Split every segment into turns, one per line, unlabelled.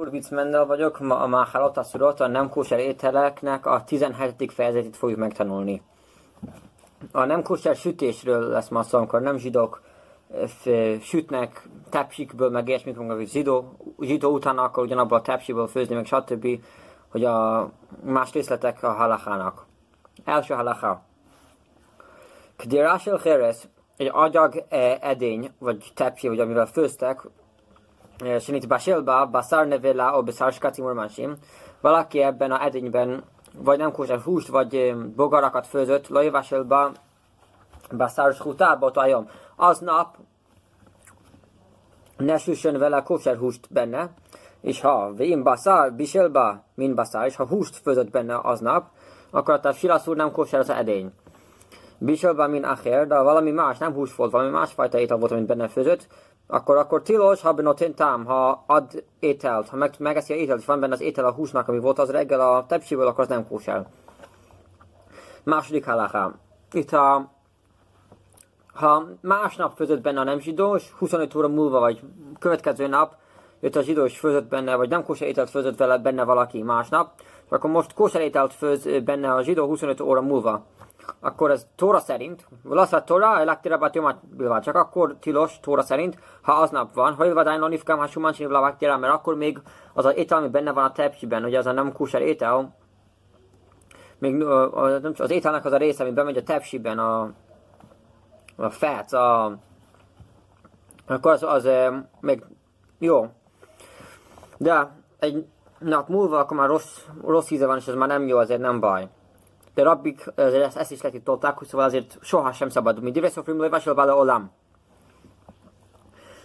Urbic Mendel vagyok, ma a Máhalot, a Szurot, a nem kóser ételeknek a 17. fejezetét fogjuk megtanulni. A nem kóser sütésről lesz ma szó, amikor nem zsidók sütnek tepsikből, meg ilyesmik, meg zsidó, zsidó után akkor ugyanabban a tepsiből főzni, meg stb., hogy a más részletek a halachának. Első halacha. Kdirásel Heres, egy agyag edény, vagy tepsi, vagy amivel főztek, שנתבשל בה בשר נבלה או בשר שקצים urmásim, valaki ebben a edényben vagy nem kóser húst, vagy bogarakat főzött, lajvásel ba baszár skutába tajom. Aznap ne süssön vele kóser húst benne, és ha vén baszár, biselba, min baszár, és ha húst főzött benne aznap, akkor a silaszúr nem kóser az edény. Biselba min acher, de valami más, nem hús volt, valami másfajta étel volt, amit benne főzött, akkor, akkor tilos, ha benotin tám, ha ad ételt, ha meg, megeszi a ételt, és van benne az étel a húsnak, ami volt az reggel a tepsiből, akkor az nem kósel. Második halaká. Itt a ha másnap főzött benne a nem zsidós, 25 óra múlva, vagy következő nap jött a zsidós főzött benne, vagy nem kóser ételt főzött vele benne valaki másnap, akkor most kóser ételt főz benne a zsidó 25 óra múlva akkor ez Tóra szerint, Lasza Tóra, elektirabat jomat bilvá, csak akkor tilos Tóra szerint, ha aznap van, ha ilvadány lonifkám, ha sumancsin bilvá mert akkor még az az étel, ami benne van a tepsiben, ugye az a nem kúser étel, még az ételnek az a része, ami bemegy a tepsiben, a, a fát, a, akkor az, az még jó. De egy nap múlva akkor már rossz, rossz íze van, és ez már nem jó, azért nem baj de rabbik ezt, ezt is letították, hogy szóval azért soha sem szabad. Mint divre szofrim levásol vala olam.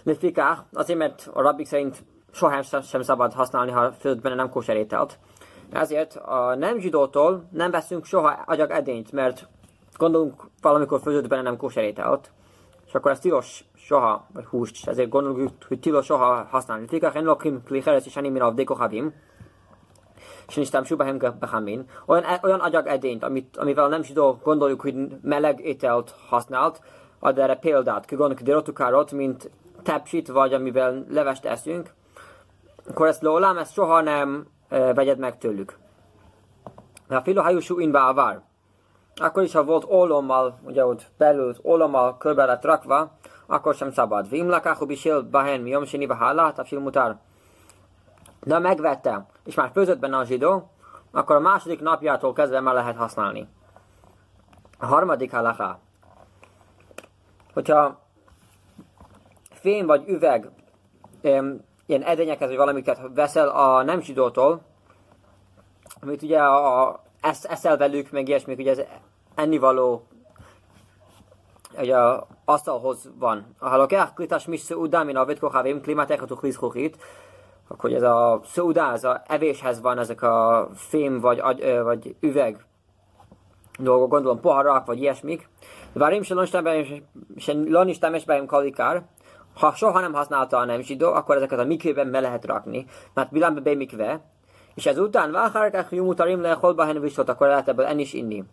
Lefikák, azért mert a rabbik szerint soha sem szabad használni, ha főtt benne nem kóser. Ezért a nem zsidótól nem veszünk soha agyag edényt, mert gondolunk valamikor főzött benne nem kóser. És akkor ez tilos soha, vagy húst, ezért gondoljuk, hogy tilos soha használni. Fikák, en lokim klicheres és enim min havim sinistámsú behem behamin, olyan, olyan agyag edényt, amit, amivel nem zsidó gondoljuk, hogy meleg ételt használt, ad erre példát, kigonnak derotukárot, mint tepsit, vagy amivel levest eszünk, akkor ezt lólám, ezt soha nem e, vegyed meg tőlük. De a filohajusú inba avár. Akkor is, ha volt ólommal, ugye ott belül ólommal körbe lett rakva, akkor sem szabad. Vim lakáhu bisil bahen mi jomsini bahálá, tafsil mutár. De megvette, és már főzött benne a zsidó, akkor a második napjától kezdve már lehet használni. A harmadik halaká. Hogyha fém vagy üveg ilyen edényeket vagy valamiket veszel a nem zsidótól, amit ugye a, a, esz, eszel velük, meg ilyesmi, ugye ez ennivaló ugye a asztalhoz van. A halokák klitas mis udámin a vetkohavim klimatechatuch liszkuchit, akkor ez a szódá, ez evéshez van ezek a fém vagy, agy, vagy üveg dolgok, gondolom poharak vagy ilyesmik. Várim se lonistem és beim kalikár, ha soha nem használta a nem zsidó, akkor ezeket a mikvében be lehet rakni, mert bilámbe be mikve, és ezután váhárkák jumutarim le holbahen visot, akkor lehet ebből enni is inni.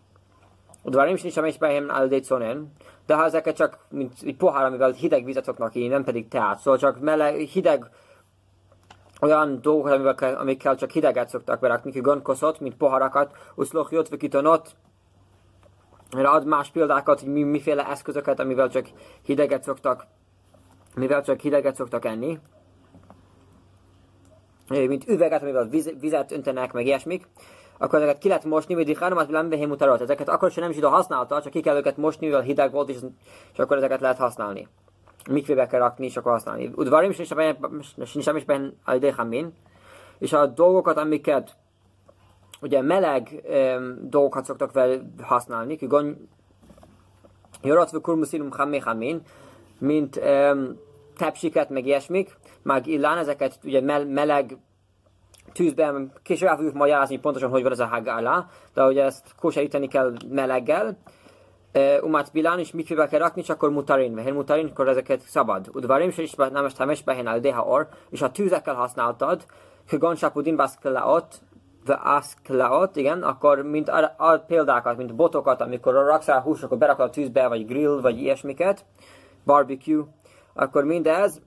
Udvarim sem is behem aldéconen, de ha ezeket csak mint egy pohár, amivel hideg vizet szoknak inni, nem pedig teát, szóval csak meleg, hideg olyan dolgokat, amikkel, amikkel csak hideget szoktak berakni, ki gondkoszot, mint poharakat, uszlochjot, vagy kitonot, erre ad más példákat, hogy mi, miféle eszközöket, amivel csak hideget szoktak, mivel csak hideget szoktak enni. Mint üveget, amivel viz, vizet öntenek, meg ilyesmik. Akkor ezeket ki lehet mosni, vagy dihánomat lembehem utalott. Ezeket akkor sem nem zsidó használta, csak ki kell őket mosni, mivel hideg volt, és, és akkor ezeket lehet használni mikvébe kell rakni, és akkor használni. Udvarim sincsen is benne a és a dolgokat, amiket ugye meleg um, dolgokat szoktak vele használni, kigon Joratva kurmuszilum hamé hamin, mint um, tepsiket, meg ilyesmik, meg illán ezeket ugye meleg tűzben, később el fogjuk magyarázni pontosan, hogy van ez a hagálá, de ugye ezt kóseríteni kell meleggel, umat bilán, és mikvébe kell rakni, csak akkor mutarin, mert mutarin, akkor ezeket szabad. Udvarim se is nem is temes behen al deha or, és ha tűzekkel használtad, gon sapudin baszklaot, de aszklaot, igen, akkor mint a, a, példákat, mint botokat, amikor raksz rá hús, akkor berakod a tűzbe, vagy grill, vagy ilyesmiket, barbecue, akkor mindez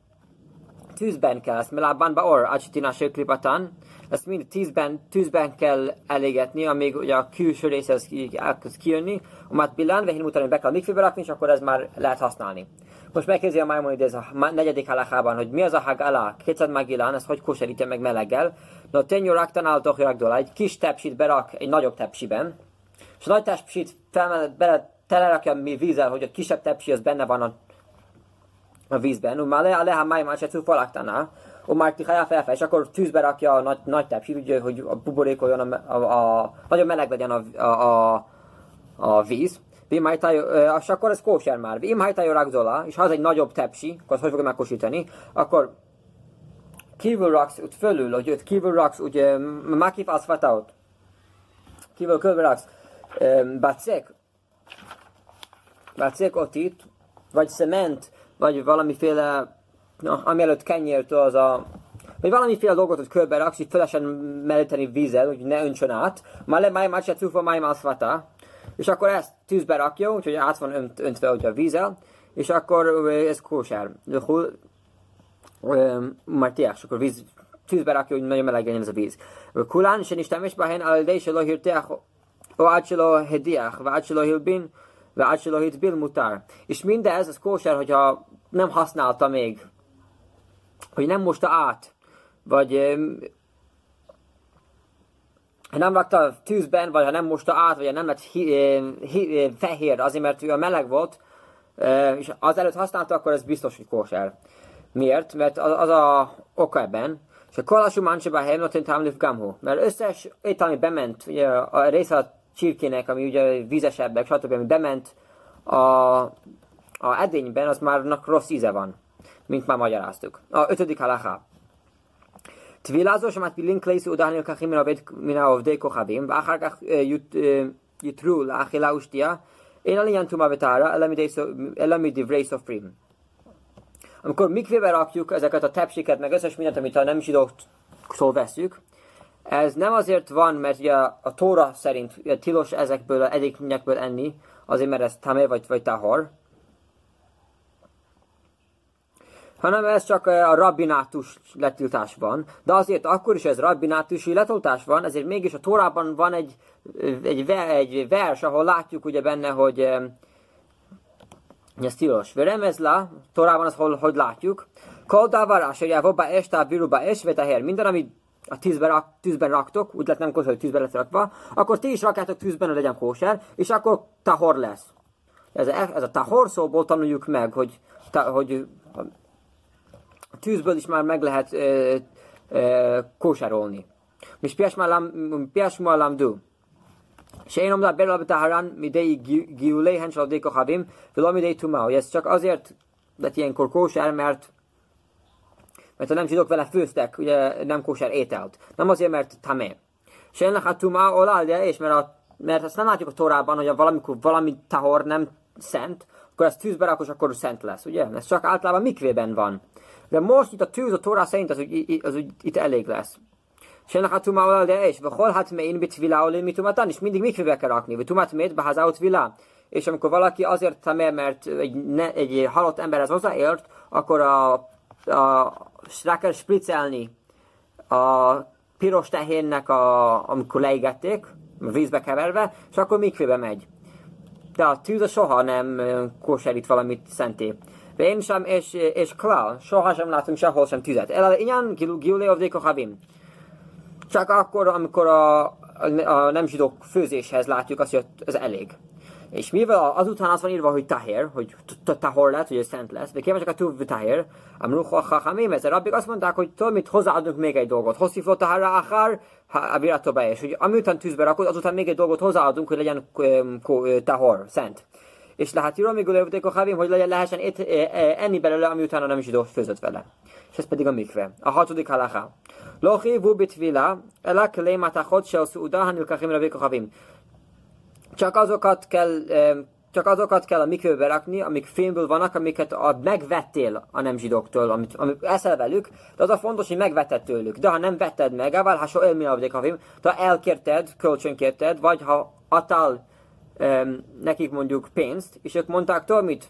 tűzben kell, ezt melában baor, acsitina klipatán, ezt mind tízben, tűzben kell elégetni, amíg ugye a külső része az elkezd kijönni, a mat bilán, vehin utána be kell mikvébe rakni, és akkor ez már lehet használni. Most megkérdezi a Maimonides a negyedik halachában, hogy mi az a hagala, kétszer magilán, ezt hogy koserítja meg meleggel. No, tenyó raktan álltok egy kis tepsit berak egy nagyobb tepsiben, és a nagy tepsit felmenet, bele telerakja mi vízzel, hogy a kisebb tepsi az benne van a, a vízben. Már le, le, máj már se ó már tihája felfel, és akkor tűzbe rakja a nagy, nagy tepsi, ugye, hogy a buborékoljon, a, a, a, nagyon meleg legyen a, a, a, a víz. És akkor ez kóser már. Vim hajtájó ragzola, és ha az egy nagyobb tepsi, akkor hogy fogom megkosítani, akkor kívül raksz, úgy fölül, hogy ott kívül raksz, ugye, makif aszfataut. Kívül kívül raksz, bacek, bacek ott itt, vagy cement, vagy valamiféle, na, ami előtt kenyértől az a, vagy valamiféle dolgot, hogy körbe raksz, így fölesen melíteni vízzel, hogy ne öntsön át. Már le máj mácsát cufa máj mászfata. És akkor ezt tűzbe rakja, úgyhogy át van önt, öntve ugye a vízzel, és akkor ez kósár. Már tiás, akkor víz, tűzbe rakja, hogy nagyon meleg legyen ez a víz. Kulán, és is temes báhen, al de se lo hirteach, o át se lo hediach, vagy át se lo hilbin, vagy át se lo hitbil mutár. És mindez, ez kósár, hogyha nem használta még, hogy nem mosta át, vagy ha nem rakta tűzben, vagy ha nem mosta át, vagy ha nem lett hi, hi, fehér, azért mert ő a meleg volt, és az előtt használta, akkor ez biztos, hogy kóser. Miért? Mert az, az a oka ebben, és a kolasú mancseba helyen támlif gamhu. Mert összes étel, ami bement, ugye a része a csirkének, ami ugye vízesebbek, stb., ami bement a, a edényben, az már rossz íze van, mint már magyaráztuk. A ötödik halaká. Tvilázó sem átpillin klejszú udáhnél kachim mina ovdei kochavim, váhárkach jutru láhilá ustia, én a alinyan tuma betára, elemi divrei szofrim. Amikor mikvébe rakjuk ezeket a tepsiket, meg összes mindent, amit a nem zsidóktól veszük, ez nem azért van, mert ugye a Tóra szerint tilos ezekből, egyiknekből enni, azért mert ez tamé vagy, vagy tahor, hanem ez csak a rabbinátus letiltás van. De azért akkor is ez rabbinátusi letiltás van, ezért mégis a Tórában van egy, egy, egy vers, ahol látjuk ugye benne, hogy ez tilos. Veremezla, Tórában az, hol, hogy látjuk. Koldávar, asher ba está, viruba es, veteher. Minden, amit a tűzben, rak, tűzben raktok, úgy lett nem kóser, hogy tűzben lesz rakva, akkor ti is rakjátok tűzben, hogy legyen kóser, és akkor tahor lesz. Ez a, ez a tahor szóból tanuljuk meg, hogy, ta, hogy a tűzből is már meg lehet ö, ö, kósárolni. Mis piasma lamdu. Sejn omda berla betaharan midei giulehen salvdei kohavim, velo midei tumau. Ez csak azért lett ilyenkor kósár, mert mert a nem zsidók vele főztek, ugye nem kósár ételt. Nem azért, mert tamé. Sejn lecha tumá olá, és mert, a, mert azt nem látjuk a torában, hogy a valamikor valami tahor nem szent, akkor ez tűzbe rakos, akkor szent lesz, ugye? Ez csak általában mikvében van. De most itt a tűz a Tóra szerint az, hogy, az, hogy itt elég lesz. Sennek a tuma olal de és, hol hát mein bit vila olé mit tumatán, és mindig mikvébe kell rakni, vagy tumat mét beházáut vila. És amikor valaki azért tamé, mert egy, ne, egy halott emberhez hozzáért, akkor a, a, rá kell spricelni a piros tehénnek, a, amikor leégették, vízbe keverve, és akkor mikvébe megy. De a tűz soha nem kóserít valamit szenté. ואין שם אש, אש כלל, soha sem látunk sehol sem tüzet. El inyan giulé of havim. Csak akkor, amikor a, a nem zsidók főzéshez látjuk azt, hogy ez elég. És mivel azután az van írva, hogy tahir, hogy tahor lett, hogy ez szent lesz, de kérem csak a tuv tahir, amruha chachamim, ez a rabbik azt mondták, hogy tudod mit, hozzáadunk még egy dolgot. Hosszifló tahara achar, a viratba és hogy amiután tűzbe rakod, azután még egy dolgot hozzáadunk, hogy legyen tahor, szent és lehet író, még a kochavim, hogy legyen lehessen ét, enni belőle, ami utána nem zsidó főzött vele. És ez pedig a mikve. A hatodik halacha. Lochi vu bitvila, elak lématachot se szuda, hanilkachim ravi kochavim. Csak azokat kell csak azokat kell a mikőbe rakni, amik fémből vannak, amiket a, megvettél a nem zsidóktól, amit, amit eszel velük, de az a fontos, hogy megvetted tőlük. De ha nem vetted meg, avál ha so elmi de ha elkérted, kölcsönkérted, vagy ha adtál nekik mondjuk pénzt, és ők mondták, tudod mit?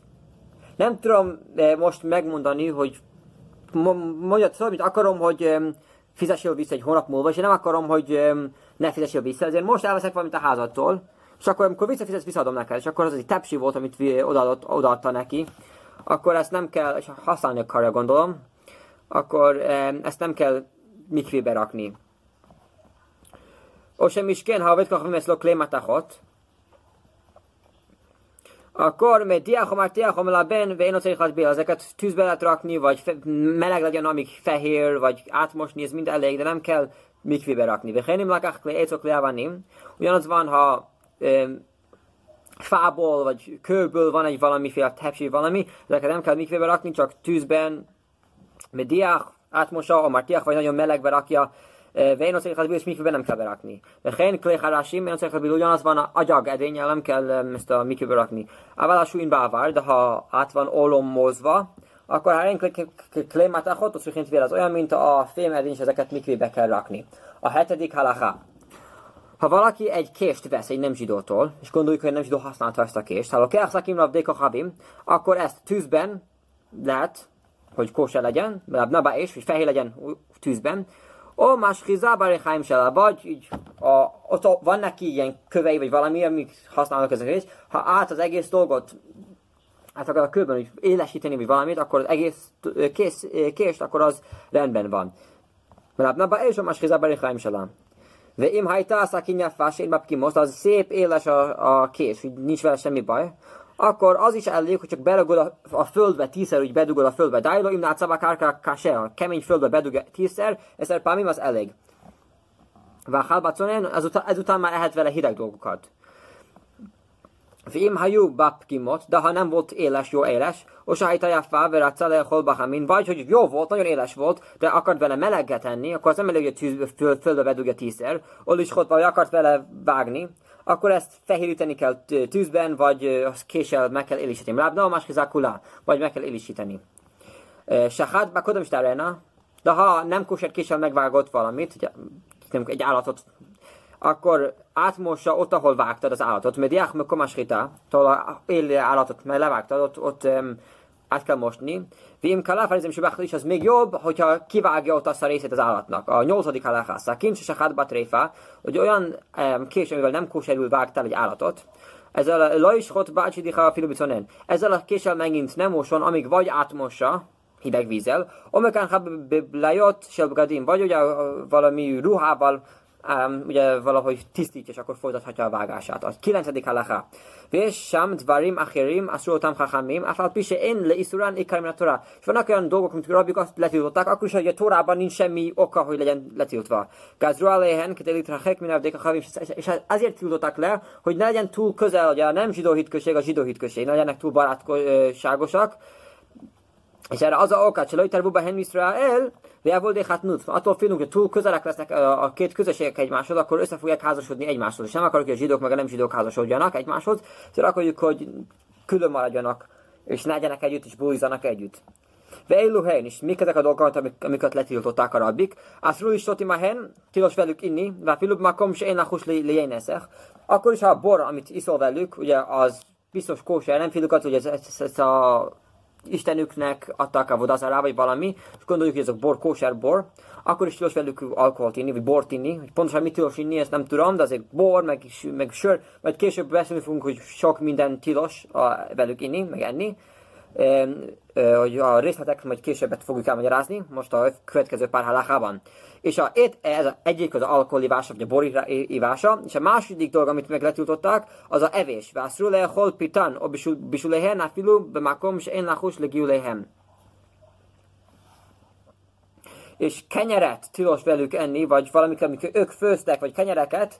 Nem tudom most megmondani, hogy mondjad, tudod mit? Akarom, hogy um, fizessél vissza egy hónap múlva, és én nem akarom, hogy ne fizessél vissza, ezért most elveszek valamit a házattól, és akkor amikor visszafizetsz, visszaadom neked, és akkor az egy tepsi volt, amit odaadott, odaadta neki, akkor ezt nem kell, és használni akarja gondolom, akkor um, ezt nem kell mikvébe rakni. O sem is kén, ha vetkach vimesz lo klématachot, akkor diák, ha már diák, ha melában, ve én ott szeretnék be, ezeket tűzbe lehet rakni, vagy meleg legyen, amíg fehér, vagy átmosni, ez mind elég, de nem kell mikvébe rakni. Ve henim lakach le écok. Ugyanaz van, ha um, fából, vagy kőből van egy valamiféle tepsi valami, ezeket nem kell mikvébe rakni, csak tűzben, diák, átmosa, a már vagy nagyon melegbe rakja, Vén a székhadbír, és mikőben nem kell berakni. Vén kléha rásim, vén a székhadbír, ugyanazban a agyag edényel nem kell ezt a mikőbe rakni. Ával a súlyin bávár, de ha át van olommozva, akkor ha én klémát a hotos, az olyan, mint a fém edény, és ezeket mikvébe kell rakni. A hetedik halaká. Ha valaki egy kést vesz egy nem zsidótól, és gondoljuk, hogy nem zsidó használta ezt a kést, ha kell szakim a habim, akkor ezt tűzben lehet, hogy kóse legyen, naba és, hogy fehér legyen tűzben, Ó, más hizábári se vagy így, a, ott van neki ilyen kövei, vagy valami, amik használnak ezeket is, ha át az egész dolgot át akar a kőben hogy élesíteni, vagy valamit, akkor az egész kész, kést, akkor az rendben van. Mert naba és a más hizábári haim se De im hajta a kinyafás, én most az szép éles a, a kés, hogy nincs vele semmi baj akkor az is elég, hogy csak beragod a, a földbe tízszer, hogy bedugod a földbe. Dájlo imná cabakárká kase, a kemény földbe bedug tízszer, ezzel pámim az elég. Váhálbaconen, ezután, ezután már lehet vele hideg dolgokat. Babkimot, de ha nem volt éles, jó éles, osahajtaja fávera cele holbahamin, vagy hogy jó volt, nagyon éles volt, de akart vele meleget tenni, akkor az nem elég, hogy tűz, föl, földbe bedugja tízszer, ol is vagy akart vele vágni, akkor ezt fehéríteni kell tűzben, vagy késsel meg kell élisíteni. Lábna a máskizakula, vagy meg kell élisíteni. Sahad, bakodom is de ha nem kóser késsel megvágott valamit, egy állatot, akkor átmossa ott, ahol vágtad az állatot. Mediach me komashita, ahol élő állatot mert levágtad, ott, ott um, át kell mosni. Vim kalafalizm sebachli is az még jobb, hogyha kivágja ott azt a részét az állatnak. A nyolcadik halakász, a kincs és a hadba tréfa, hogy olyan um, kés, amivel nem kóserül vágtál egy állatot, ezzel a lajs hot bácsi diha filubiconen. Ezzel a késsel megint nem moson, amíg vagy átmossa, hideg vízzel, omekán lajot selbgadim, vagy ugye valami ruhával um, ugye valahogy tisztítja, és akkor folytathatja a vágását. A kilencedik halacha. És sam dvarim achirim asurotam chachamim, afal pise én le isurán ikar a. És vannak olyan dolgok, amit rabbik azt letiltották, akkor is, hogy a Torában nincs semmi oka, hogy legyen letiltva. Gazru aléhen, kedelit rachek min avdék a és azért tiltották le, hogy ne legyen túl közel, ugye a nem zsidó hitközség, a zsidó hitközség, ne legyenek túl barátságosak, és erre az a oka, hogy Lajter Buba Hen Israel, hát nut. Attól félünk, hogy túl közelek lesznek a két közösségek egymáshoz, akkor össze fogják házasodni egymáshoz. És nem akarjuk, hogy a zsidók meg a nem zsidók házasodjanak egymáshoz, szóval akarjuk, hogy külön maradjanak, és ne legyenek együtt, és bújzanak együtt. Veilu helyen is, mik ezek a dolgok, amik, amiket letiltották a rabbik. Rúj is hen, tilos velük inni, vá filub makom se én lachus Akkor is, ha a bor, amit iszol velük, ugye az biztos kóser, nem filukat, hogy ez, ez, ez a istenüknek adtak a vodazará, vagy valami, és gondoljuk, hogy ezek bor, kóser bor, akkor is tilos velük alkoholt inni, vagy bort inni, hogy pontosan mit tilos inni, ezt nem tudom, de azért bor, meg, meg sör, majd később beszélni fogunk, hogy sok minden tilos a, velük inni, meg enni, hogy a részletek majd későbbet fogjuk elmagyarázni, most a következő pár halakában. És a, ez a, egyik az alkoholivása, vagy a borívása, és a második dolog, amit megletiltották, az a evés. Vászról le hol pitan, o bisuléhen, afilu, bemakom, és én lachus legiuléhem. És kenyeret tilos velük enni, vagy valamit, amikor ők főztek, vagy kenyereket,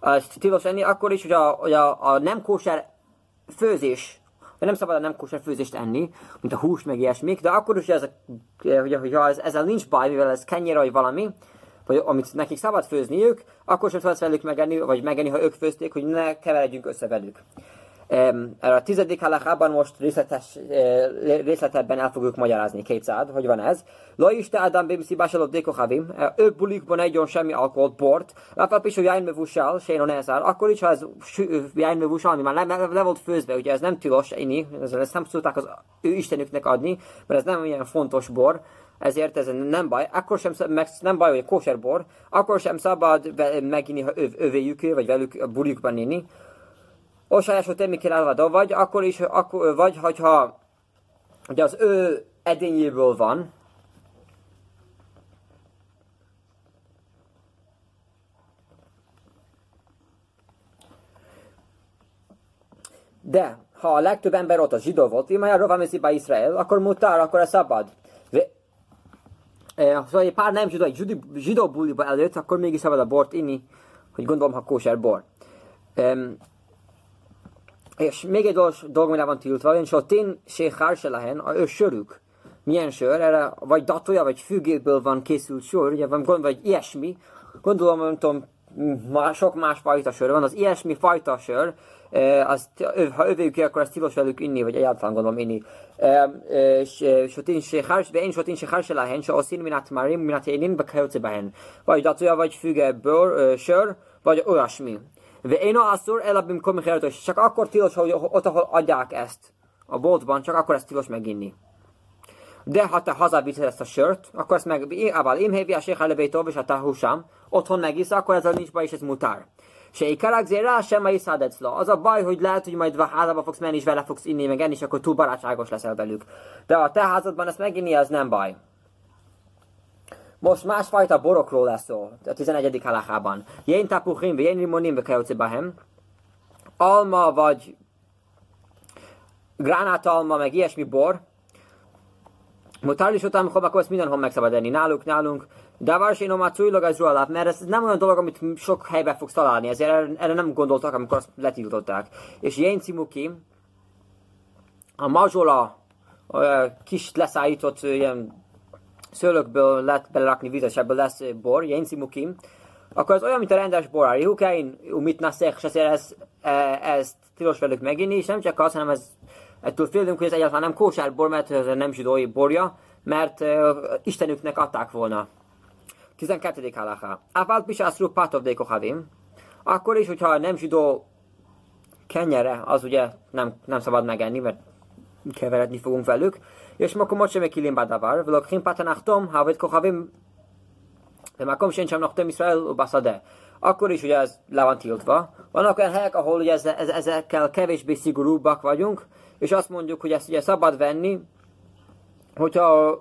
azt tilos enni, akkor is, hogy a, hogy a, a nem kóser főzés de nem szabad a nem kóser főzést enni, mint a hús, meg ilyesmik, de akkor is, ez, hogy, hogyha ez, ezzel nincs baj, mivel ez kenyér vagy valami, vagy amit nekik szabad főzniük, akkor sem szabad velük megenni, vagy megenni, ha ők főzték, hogy ne keveredjünk össze velük. Erre a tizedik halachában most részletes, eh, részletebben el fogjuk magyarázni. Kétszád, hogy van ez. Lo is te Adam bébiszi básalod dékochavim, ő bulikban egyon semmi alkoholt, bort, láfál pisó jájn mevusál, sénon ezár, akkor is, ha ez jájn mevusál, ami már le, volt főzve, ugye ez nem tilos inni, ezt nem tudták az ő istenüknek adni, mert ez nem ilyen fontos bor, ezért ez nem baj, akkor sem, meg nem baj, hogy kóser bor, akkor sem szabad meginni, ha öv, övéjük, vagy velük bulikban inni. Osajás, hogy temmi kell vagy akkor is, akkor, vagy hogyha ugye az ő edényéből van, De, ha a legtöbb ember ott a zsidó volt, immája Rova Messziba Izrael, akkor mutár, akkor ez szabad. Eh, szóval egy pár nem zsidó, egy zsidó, zsidó buliba előtt, akkor mégis szabad a bort inni, hogy gondolom, ha kóser bor. Um, és még egy dolog, dolgomra van tiltva, és a tén sékhár se lehen, a ő sörük. Milyen sör? Erre vagy datója, vagy függékből van készült sör, ugye van gond, vagy ilyesmi. Gondolom, nem tudom, sok más fajta sör van, az ilyesmi fajta sör, e, az ha övéjük ki, akkor ezt tilos velük inni, vagy egyáltalán gondolom inni. E, e, sotin se hárs, de én sotin se hárs lehen, se én minat marim, minat énin, bekajocibáhen. Vagy datója, vagy füge sör, vagy olyasmi. Ve'éno asszur ela bimkom és csak akkor tilos, hogy ott, ahol adják ezt a boltban, csak akkor ezt tilos meginni. De ha te hazaviszed ezt a sört, akkor ezt meg, ával imhévi a sékhá levétov, és a tahusam, otthon megisz, akkor ez a nincs baj, és ez mutár. Se ikarák rá sem is Az a baj, hogy lehet, hogy majd házába fogsz menni, és vele fogsz inni, meg enni, és akkor túl barátságos leszel velük. De a te házadban ezt meginni, az nem baj. Most másfajta borokról lesz szó, a 11. halachában. Jén tapuchim, jén limonim, behem. Alma vagy gránátalma, meg ilyesmi bor. Mutár is utána, ezt mindenhol meg szabad enni. Náluk, nálunk Davar én már cújlog az alap, mert ez nem olyan dolog, amit sok helyben fogsz találni, ezért erre, erre nem gondoltak, amikor azt letiltották. És Jén Cimuki, a mazsola, a kis leszállított ilyen szőlőkből lehet belerakni vizet, és ebből lesz bor, Jén Cimuki, akkor az olyan, mint a rendes bor, a rihukein, umit naszek, és ezért ez, e, ezt tilos velük meginni, és nem csak az, hanem ez, ettől félünk, hogy ez egyáltalán nem kósár bor, mert ez nem zsidói borja, mert uh, Istenüknek adták volna. 12. halacha. Afal pisászru patov de kohavim. Akkor is, hogyha nem zsidó kenyere, az ugye nem, nem szabad megenni, mert keveredni fogunk velük. És akkor most sem kilim badavar, ולוקחים פתנחתום, העובד כוכבים, במקום שאין שם נחתם ישראל ובשדה. Akkor is ugye ez le van tiltva. Vannak olyan helyek, ahol ugye ez, ez, ezekkel kevésbé szigorúbbak vagyunk, és azt mondjuk, hogy ezt ugye szabad venni, hogyha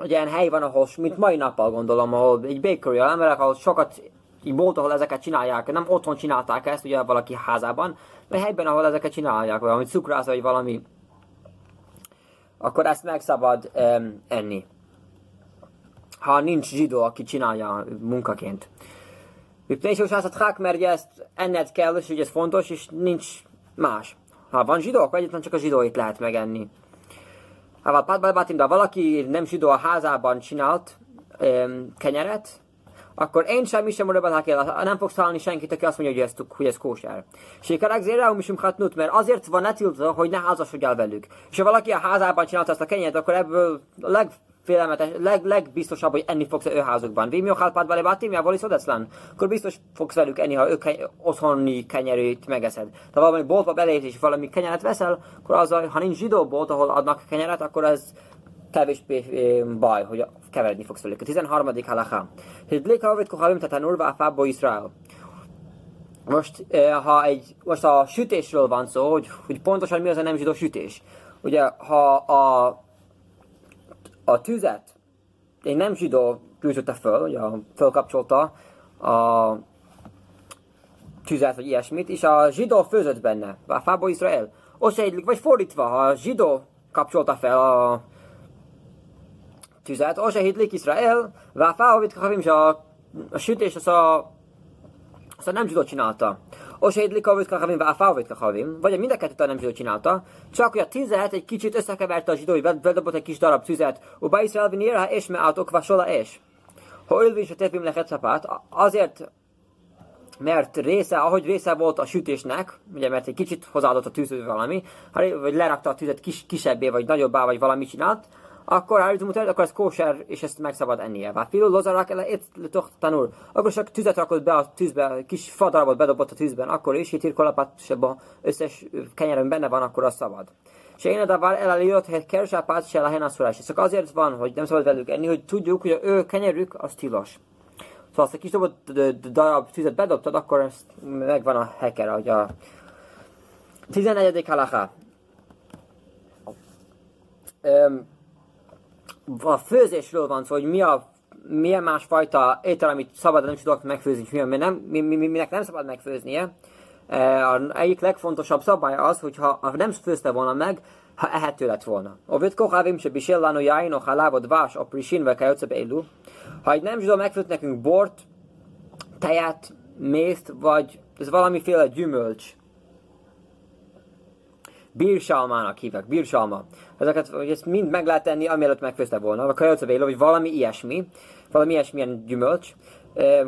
egy ilyen hely van, ahol, mint mai nappal gondolom, ahol egy bakery emberek, ahol sokat így volt, ahol ezeket csinálják, nem otthon csinálták ezt, ugye valaki házában, de helyben, ahol ezeket csinálják, valami cukrász, vagy valami, akkor ezt meg szabad um, enni. Ha nincs zsidó, aki csinálja munkaként. És most mert ugye ezt enned kell, és ugye ez fontos, és nincs más. Ha van zsidó, akkor egyetlen csak a zsidóit lehet megenni. De valaki nem zsidó a házában csinált um, kenyeret, akkor én sem sem mondom, nem fogsz találni senkit, aki azt mondja, hogy ez, hogy ez kóser. Sikerek zére, misum hatnut, mert azért van netiltva, hogy ne házasodj el velük. És ha valaki a házában csinálta ezt a kenyeret, akkor ebből a leg félelmetes, leg, legbiztosabb, hogy enni fogsz ő házukban. Vimi halpát vele bátim, ja vali szodeszlán. Akkor biztos fogsz velük enni, ha ők otthoni kenyerét megeszed. De valami boltba belépsz és valami kenyeret veszel, akkor az, ha nincs zsidó bolt, ahol adnak kenyeret, akkor ez kevésbé baj, hogy keveredni fogsz velük. A 13. halacha. Hidlik havet kohavim a fábbo Israel. Most, ha egy, most a sütésről van szó, hogy, hogy pontosan mi az a nem zsidó sütés. Ugye, ha a a tüzet egy nem zsidó tűzötte föl, ugye fölkapcsolta a tüzet, vagy ilyesmit, és a zsidó főzött benne, a fából Izrael. Oseidlik, vagy fordítva, ha a zsidó kapcsolta fel a tüzet, Oseidlik Izrael, váfáhovit kachavim, és a, a sütés az a, az a nem zsidó csinálta. O se idlik avit kachavim, váfávit kachavim, vagy mind a kettőt nem zsidó csinálta, csak hogy a tizet egy kicsit összekeverte a zsidói, bedobott egy kis darab tüzet, u ba Israel vinira és me átok vasola és. Ha ölvis a tefim lechetszapát, azért mert része, ahogy része volt a sütésnek, ugye mert egy kicsit hozzáadott a tűző valami, vagy lerakta a tüzet kis, kisebbé, vagy nagyobbá, vagy valami csinált, akkor állítom mutat, akkor ez kóser, és ezt meg szabad ennie. Vá filó lozarak ele itt tanul. Akkor csak tüzet rakott be a tűzbe, kis fadarabot bedobott a tűzben, akkor is, hitir kolapát összes kenyerem benne van, akkor az szabad. Se én a davar elaliot kersápát se lehen asszorás. Csak azért van, hogy nem szabad velük enni, hogy tudjuk, hogy a ő kenyerük az tilos. Szóval azt a kis dobott darab tüzet bedobtad, akkor ezt megvan a heker, hogy a 14. halaká. A főzésről van szó, hogy mi a milyen másfajta étel, amit szabad, nem tudok megfőzni, és milyen, nem, mi, mi, minek nem szabad megfőznie. E, egyik legfontosabb szabály az, hogy ha nem főzte volna meg, ha ehető lett volna. A vitko havim se bisél lánó jájn, a halávod vás, a prisin, vagy kajócebe élu. Ha egy nem zsidó megfőtt nekünk bort, tejet, mészt, vagy ez valamiféle gyümölcs, bírsalmának hívják, bírsalma. Ezeket, hogy ezt mind meg lehet tenni, amielőtt megfőzte volna, vagy kajócevélo, vagy valami ilyesmi, valami ilyesmilyen gyümölcs.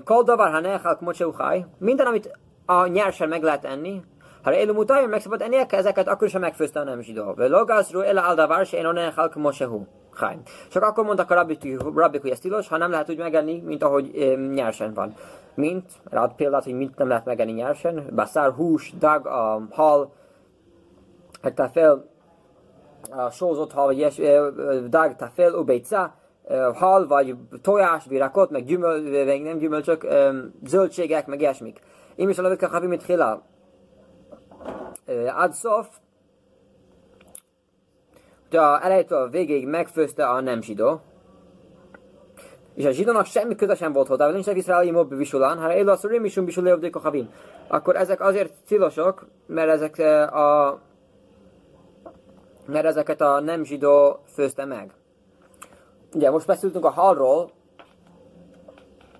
Kol davar, ha nechal kmocseuhaj, minden, amit a nyersen meg lehet enni, ha élu mutajjon, meg szabad enni ezeket, akkor is, ha megfőzte a nem zsidó. Logazru ela aldavar, se én a nechal kmocseuhaj. Csak akkor mondtak a rabbik, rabbik, hogy ez tilos, ha nem lehet úgy megenni, mint ahogy e, nyersen van. Mint, rád példát, hogy mint nem lehet megenni nyersen, baszár, hús, dag, a hal, fel a sózott hal, vagy ilyes, dag, fel, ubejca, hal, vagy tojás, virákot, meg gyümöl, meg nem gyümölcsök, zöldségek, meg ilyesmik. Én is a levők a mit hila. Ad szof, hogy a elejétől a végéig megfőzte a nem zsidó, és a zsidónak semmi köze sem volt hozzá, nincs Izraeli mobb visulán, ha él az rémisum visulé a havin. Akkor ezek azért tilosok, mert ezek a mert ezeket a nem zsidó főzte meg. Ugye most beszéltünk a halról,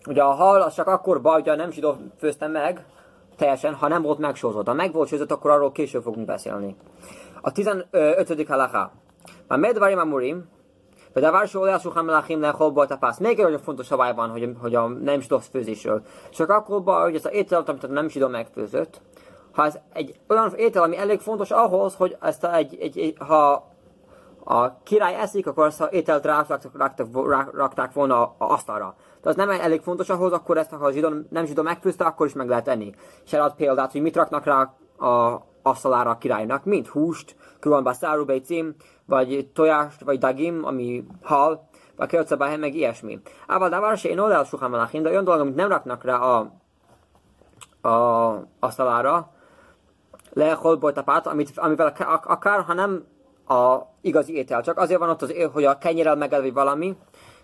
ugye a hal az csak akkor baj, hogy a nem zsidó főzte meg, teljesen, ha nem volt megsózott. Ha meg volt sózott, akkor arról később fogunk beszélni. A 15. halaká. A medvarim amurim, vagy a vársó olyan suhan melachim lehol a tapász. Még egy nagyon fontos szabály van, hogy, hogy a nem zsidó főzésről. Csak akkor baj, hogy ez az étel, amit a nem zsidó megfőzött, ha ez egy olyan étel, ami elég fontos ahhoz, hogy ezt a, egy, egy, egy, ha a király eszik, akkor ezt a ételt ráraktak, raktak, rakták volna a, a asztalra. De az nem elég fontos ahhoz, akkor ezt, ha a zsidó, nem zsidó megfőzte, akkor is meg lehet enni. És elad példát, hogy mit raknak rá a asztalára a királynak, mint húst, különben száru cím, vagy tojást, vagy dagim, ami hal, vagy kölcebáhe, meg ilyesmi. Ával davar se én oldal suhan de olyan dolog, amit nem raknak rá a, a asztalára, lehol bojtapát, amit, amivel akár, ha nem a igazi étel, csak azért van ott az, hogy a kenyérrel megelvi valami,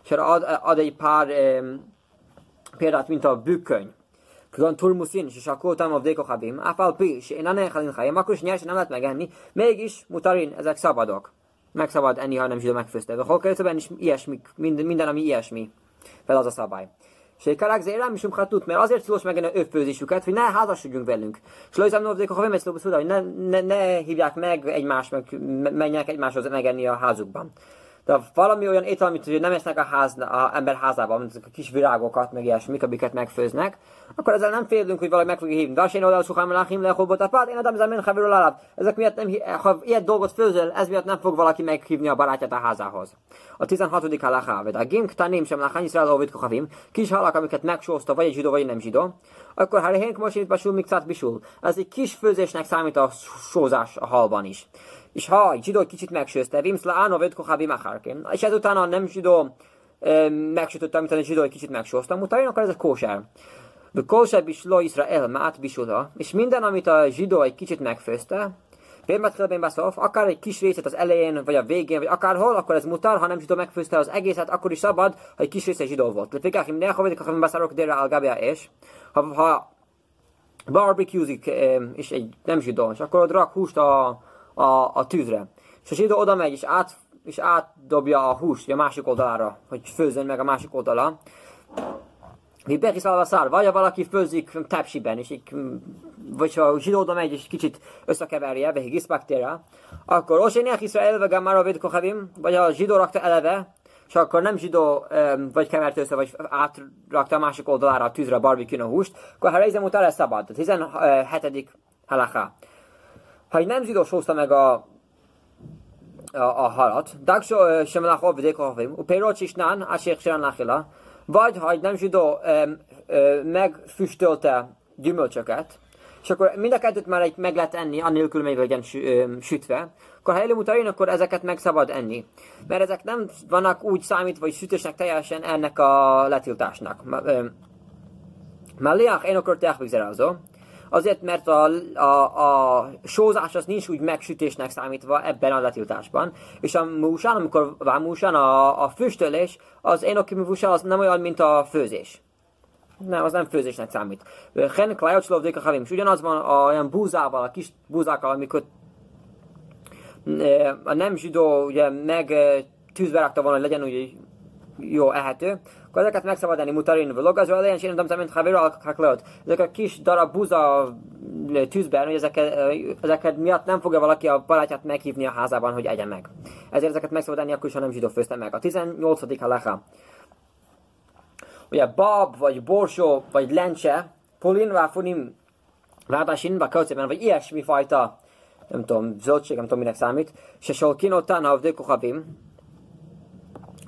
és ad, ad egy pár um, példát, mint a bükköny. Külön turmuszin, és akkor utána a dékochabim, áfal pi, és én annak halin hajem, akkor is nyersen nem lehet megenni, mégis mutarin, ezek szabadok. Meg szabad enni, ha nem zsidó megfőzte. De hol kell is ilyesmi, minden, minden, ami ilyesmi. Fel az a szabály. Sékarák zérem, misum hatut, mert azért tilos megenni ő főzésüket, hogy ne házasodjunk velünk. És lőzem novdék, ha vemesz hogy ne, ne, ne, hívják meg egymást, meg menjenek egymáshoz megenni a házukban de valami olyan étel, amit nem esznek a, ház, a ember házában, mint a kis virágokat, meg ilyesmik, amiket megfőznek, akkor ezzel nem félünk, hogy valami meg fogja hívni. Vasén oldal suhám lachim lehobot a pát, én adom zemen haverul alap. Ezek miatt nem, ha ilyet dolgot főzöl, ez miatt nem fog valaki meghívni a barátját a házához. A 16. halachá, vagy a gimk tanim sem lachán Israel kohavim, kis halak, amiket megsózta, vagy egy zsidó, vagy nem zsidó, akkor ha rehénk most itt basul, mikcát bisul. Ez egy kis főzésnek számít a sózás a halban is és ha egy zsidó kicsit megsőzte, vimszla áno vöd kohabi macharkim, és ezután a nem zsidó megsütötte, amit a zsidó egy kicsit megsózta, mutatja, akkor ez a kóser. De kóser is lo Israel mát bisuda, és minden, amit a zsidó egy kicsit megfőzte, beszélf, akár egy kis részét az elején, vagy a végén, vagy akárhol, akkor ez mutar, ha nem zsidó megfőzte az egészet, akkor is szabad, ha egy kis része zsidó volt. Lefikachim ne havedik, ha beszélok délre algabia és ha, ha barbecuezik és egy nem zsidó, és akkor rak húst a, a, a tűzre. És a zsidó oda megy, és, át, és átdobja a húst a másik oldalára, hogy főzzön meg a másik oldala. Mi bekiszállva szár, vagy valaki főzik tepsiben, és így, vagy ha a zsidó oda megy, és kicsit összekeverje, vagy giszbaktéria, akkor Oséniach Israel, vagy Gamara Védkochavim, vagy a zsidó rakta eleve, és akkor nem zsidó, vagy kevert össze, vagy átrakta a másik oldalára a tűzre a barbecue a húst, akkor ha reizem utána szabad. A 17. halaká ha egy nem zsidós hozta meg a, a, a halat, Dagsó sem lachol vidékohavim, upérot is nán, asék sem lachila, vagy ha egy nem zsidó megfüstölte gyümölcsöket, és akkor mind a kettőt már egy meg lehet enni, annélkül még legyen sütve, akkor ha előmutarin, akkor ezeket meg szabad enni. Mert ezek nem vannak úgy számítva, hogy sütésnek teljesen ennek a letiltásnak. Melliach én akarták vigzerázó. Azért, mert a, a, a sózás az nincs úgy megsütésnek számítva ebben a letiltásban. És a músán, amikor van músán, a, a füstölés, az én az nem olyan, mint a főzés. Nem, az nem főzésnek számít. Hen klajocslov a havim. És ugyanaz van a, olyan búzával, a kis búzákkal, amikor a nem zsidó ugye meg tűzbe rakta volna, hogy legyen úgy jó ehető, akkor ezeket meg mutarin vlog, az olyan én nem mint havira hakleot. Ezek a kis darab búza tűzben, hogy ezeket, ezeket miatt nem fogja valaki a barátját meghívni a házában, hogy egye meg. Ezért ezeket meg akkor is, ha nem zsidó főzte meg. A 18. halacha. Ugye bab, vagy borsó, vagy lencse, polin, váfunim, ráadásin, vagy ilyesmi fajta nem tudom, zöldség, nem tudom minek számít, se solkinotán a vdékohabim,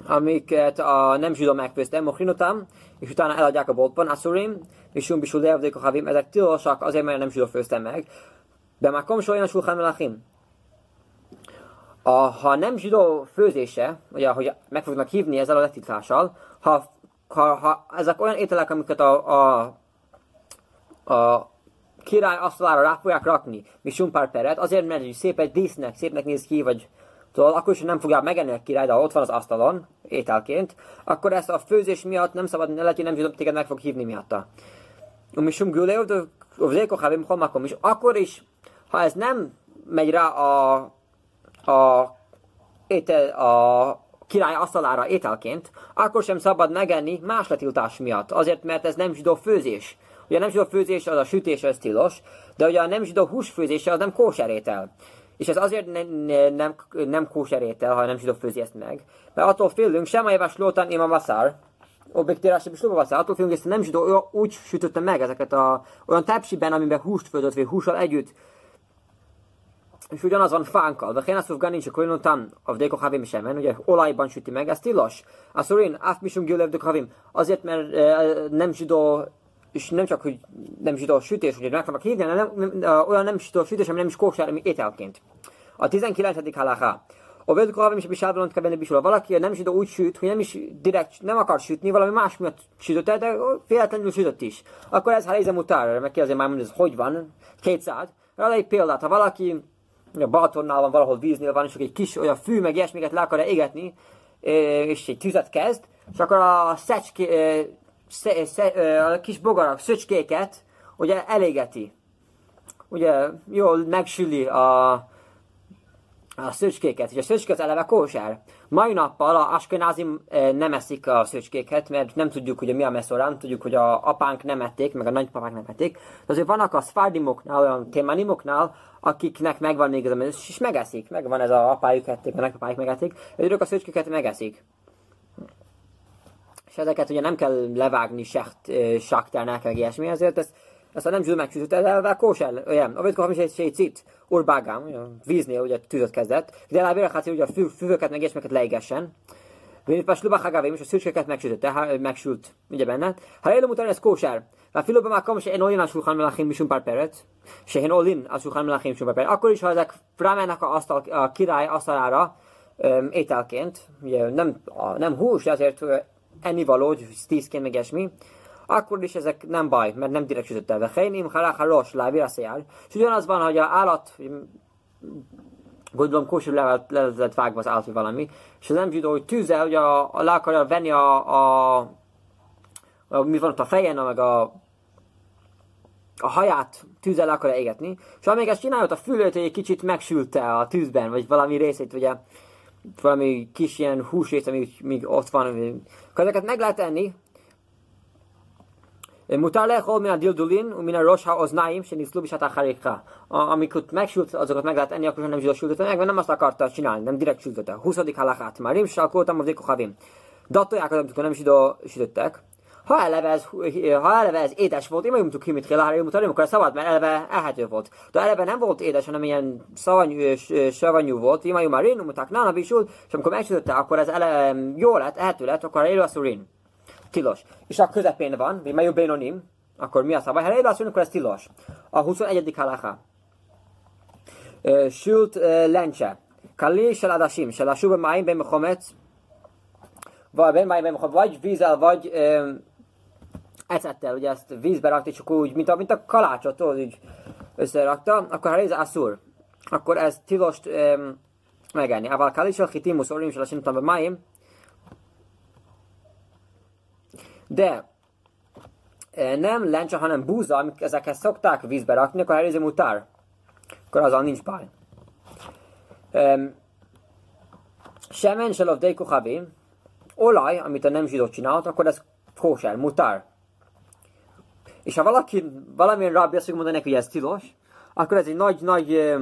amiket a nem zsidó megfőzte, mochinotam, és utána eladják a boltban, aszurim, és sum bisul leavdékohabim, ezek tilosak azért, mert nem zsidó főzte meg. De már kom a sulchan melachim. A, ha nem zsidó főzése, ugye, hogy meg fognak hívni ezzel a letitlással, ha, ha, ha ezek olyan ételek, amiket a, a, a király asztalára rá fogják rakni, mi sumpár peret, azért, mert szép egy dísznek, szépnek néz ki, vagy tudod, akkor is nem fogják megenni a király, de ott van az asztalon, ételként, akkor ezt a főzés miatt nem szabad, ne lehet, nem tudom, téged meg fog hívni miatta. Mi sum gülő, és akkor is, ha ez nem megy rá a, a, étel, a király asztalára ételként, akkor sem szabad megenni más letiltás miatt. Azért, mert ez nem zsidó főzés. Ugye a nem zsidó főzés az a sütés, az tilos, de ugye a nem zsidó húsfőzés az nem kóserétel. És ez azért ne, ne, nem, nem kóserétel, ha nem zsidó főzi ezt meg. Mert attól félünk, sem a javas lótan ima vaszár, objektírás sem is vaszár, attól félünk, hogy ezt nem zsidó úgy sütötte meg ezeket a, olyan tepsiben, amiben húst főzött, vagy hússal együtt és ugyanaz van fánkkal, de én azt fogom nincs a koinotam, a vdéko havim semen, ugye olajban süti meg, ez tilos. Aszurin, át misum gyűlöv havim, azért, mert e, nem zsidó és nem csak, hogy nem zsidó sütés, hogy meg fognak hívni, hanem nem, nem, olyan nem zsidó sütés, ami nem is kósár, ami ételként. A 19. halaká. A vedkohavim is bisálban kell venni bisul. Valaki nem zsidó úgy süt, hogy nem is direkt nem akar sütni, valami más miatt sütött, de véletlenül sütött is. Akkor ez halézem utára, meg kérdezi már, hogy ez hogy van, 200. Rá egy példát, ha valaki a Balatonnál van, valahol víznél van, és egy kis olyan fű, meg ilyesmiket le akar égetni, és egy tüzet kezd, és akkor a szecské, sze, sze, a kis bogarak, szöcskéket, ugye elégeti. Ugye jól megsüli a, a szöcskéket, és a szöcskét eleve kósár. Mai nappal a askenázim nem eszik a szöcskéket, mert nem tudjuk, hogy mi a messzorán, tudjuk, hogy a apánk nem ették, meg a nagypapák nem ették. De azért vannak a szfárdimoknál, olyan témanimoknál, akiknek megvan még ez a és megeszik. Megvan ez a apájuk ették, a nagypapájuk megeszik, ők a szöcskéket megeszik és ezeket ugye nem kell levágni secht, sakternek, meg ilyesmi, ezért ezt, ezt nem zsűl megsütött, elve kóser, olyan, a vétkor is egy cit, urbágám, víznél ugye tűzött kezdett, de elve hát ugye a fű, füvöket meg ilyesmiket leigessen, Mint a slubachagavim, és a szűcskeket megsütötte, megsült, ugye benne. Ha élő mutatni, ez kóser. Már filóban már kom, én olyan a sulchan melachim misum pár peret, se én olin a sulchan melachim misum pár peret. Akkor is, ha ezek rámennek a, asztal, a király asztalára, ételként, ugye nem, a, nem hús, ezért ennivaló, tízként meg esmi, akkor is ezek nem baj, mert nem direkt sütött el. Vecheinim halach halos lábir a És ugyanaz van, hogy a állat, gondolom kósú le, le lett vágva az állat, vagy valami, és az nem zsidó, hogy tűzzel, hogy a, a, le akarja venni a, a, a, mi van ott a fejen, meg a, a haját tűzzel akarja égetni, és amíg ezt csinálja, a hogy egy kicsit megsülte a tűzben, vagy valami részét, ugye, valami kis ilyen húsrészt, ami még ott van, akkor ezeket meg lehet enni. Mutár lehol min a dildulin, min a rosh ha-oznaim, se niszlu bisát a Amikor megsült, azokat meg lehet enni, akkor nem zsidó sültötte meg, mert nem azt akarta csinálni, nem direkt sültötte. 20. halachát. Már rim salkoltam a vékohavim. Dattoljákat, amikor nem zsidó sütöttek. Ha eleve ez, ha eleve ez édes volt, én mondjuk ki, mit kell állni, mutatom, akkor szabad, mert eleve elhető volt. De eleve nem volt édes, hanem ilyen szavanyú, és savanyú volt, imájú már rin, muták nána bisul, és amikor megsütötte, akkor ez eleve jó lett, ehető lett, akkor élő a szurin. Tilos. És a közepén van, imájú bénonim, akkor mi a szabály? Ha leélászul, akkor ez tilos. A 21. halaká. Sült lencse. Kalé se adasim, se lassú be máim ben vagy vízzel, vagy ecettel, ugye ezt vízbe rakta, csak úgy, mint a, mint a kalácsot, tudod, úgy összerakta, akkor ha ez asszur, akkor ez tilost um, megenni. Ával kalis a hitimus orim se lasim be máim, de nem lencse, hanem búza, amik ezekhez szokták vízbe rakni, akkor ez mutár. Akkor azzal nincs baj. Um, semen se lovdei kuchavim, olaj, amit a nem zsidó csinált, akkor ez kóser, mutár. És ha valaki, valamilyen rabbi azt mondani neki, hogy ez tilos, akkor ez egy nagy-nagy